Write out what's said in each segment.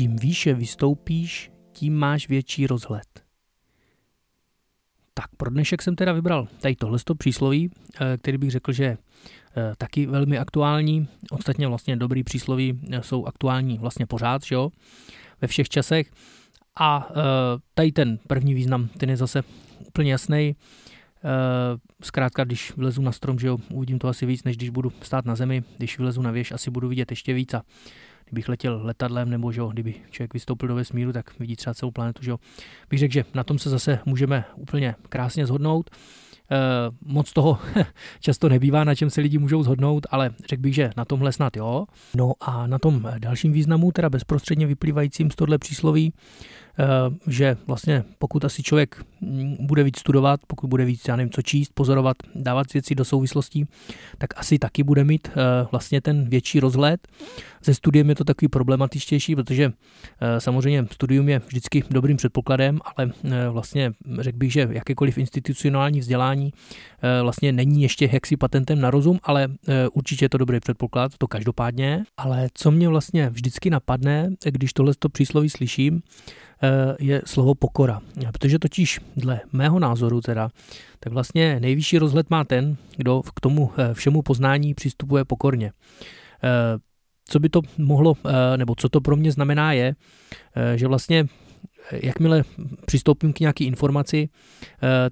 čím výše vystoupíš, tím máš větší rozhled. Tak pro dnešek jsem teda vybral tady tohle přísloví, eh, který bych řekl, že je eh, taky velmi aktuální. Ostatně vlastně dobrý přísloví eh, jsou aktuální vlastně pořád, že jo, ve všech časech. A tady ten první význam, ten je zase úplně jasný. Zkrátka, když vlezu na strom, že jo, uvidím to asi víc, než když budu stát na zemi. Když vlezu na věž, asi budu vidět ještě víc. A kdybych letěl letadlem nebo že kdyby člověk vystoupil do vesmíru, tak vidí třeba celou planetu. Že. Bych řekl, že na tom se zase můžeme úplně krásně zhodnout. E, moc toho často nebývá, na čem se lidi můžou zhodnout, ale řekl bych, že na tomhle snad jo. No a na tom dalším významu, teda bezprostředně vyplývajícím z tohle přísloví, Eh, že vlastně pokud asi člověk mm, bude víc studovat, pokud bude víc, já nevím, co číst, pozorovat, dávat věci do souvislostí, tak asi taky bude mít eh, vlastně ten větší rozhled. Se studiem je to takový problematičtější, protože eh, samozřejmě studium je vždycky dobrým předpokladem, ale vlastně řekl bych, že jakékoliv institucionální vzdělání vlastně není ještě jaksi patentem na rozum, ale určitě je to dobrý předpoklad, to každopádně. Ale co mě vlastně vždycky napadne, když tohle přísloví slyším, Eh, je slovo pokora. Protože totiž dle mého názoru teda, tak vlastně nejvyšší rozhled má ten, kdo k tomu eh, všemu poznání přistupuje pokorně. Eh, co by to mohlo, nebo co to pro mě znamená je, že vlastně jakmile přistoupím k nějaké informaci,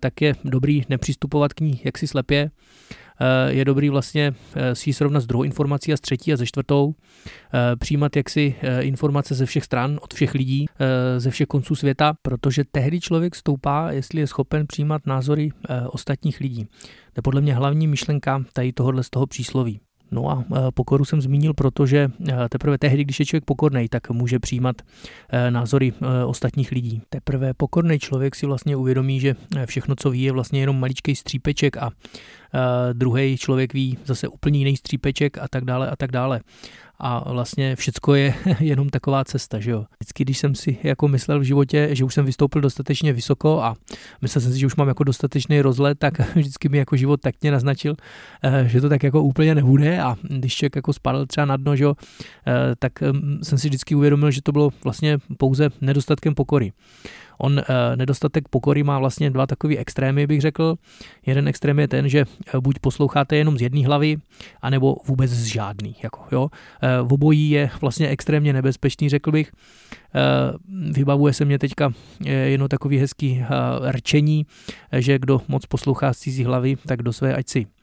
tak je dobrý nepřistupovat k ní jaksi slepě, Eh, je dobrý vlastně eh, si srovnat s druhou informací a s třetí a ze čtvrtou, eh, přijímat jaksi informace ze všech stran, od všech lidí, ze všech konců světa, protože tehdy člověk stoupá, jestli je schopen přijímat názory ostatních lidí. To je podle mě hlavní myšlenka tady tohohle z toho přísloví. No a pokoru jsem zmínil, protože teprve tehdy, když je člověk pokorný, tak může přijímat názory ostatních lidí. Teprve pokorný člověk si vlastně uvědomí, že všechno, co ví, je vlastně jenom maličký střípeček a druhý člověk ví zase úplně jiný střípeček a tak dále a tak dále. A vlastně všecko je jenom taková cesta, že jo. Vždycky, když jsem si jako myslel v životě, že už jsem vystoupil dostatečně vysoko a myslel jsem si, že už mám jako dostatečný rozhled, tak vždycky mi jako život tak mě naznačil, eh, že to tak jako úplně nebude a když člověk jako spadl třeba na dno, že jo, eh, tak mm, jsem si vždycky uvědomil, že to bylo vlastně pouze nedostatkem pokory. On eh, nedostatek pokory má vlastně dva takové extrémy, bych řekl. Jeden extrém je ten, že eh, buď posloucháte jenom z jedné hlavy, anebo vůbec z žádný. Jako, jo. Eh, v obojí je vlastně extrémně nebezpečný, řekl bych. Vybavuje se mě teďka jedno takový hezký rčení, že kdo moc poslouchá z cizí hlavy, tak do své ať si Eh,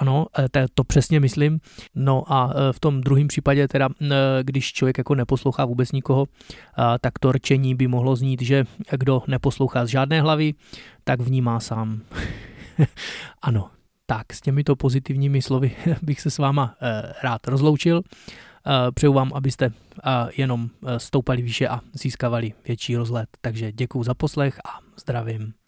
ano, eh, to, to přesně myslím. No a eh, v tom druhém případě teda, když člověk jako neposlouchá vůbec nikoho, tak to rčení by mohlo znít, že kdo neposlouchá z žádné hlavy, tak vnímá sám. ano, tak s těmito pozitivními slovy bych se s váma rád rozloučil. Přeju vám, abyste jenom stoupali výše a získavali větší rozhled. Takže děkuji za poslech a zdravím.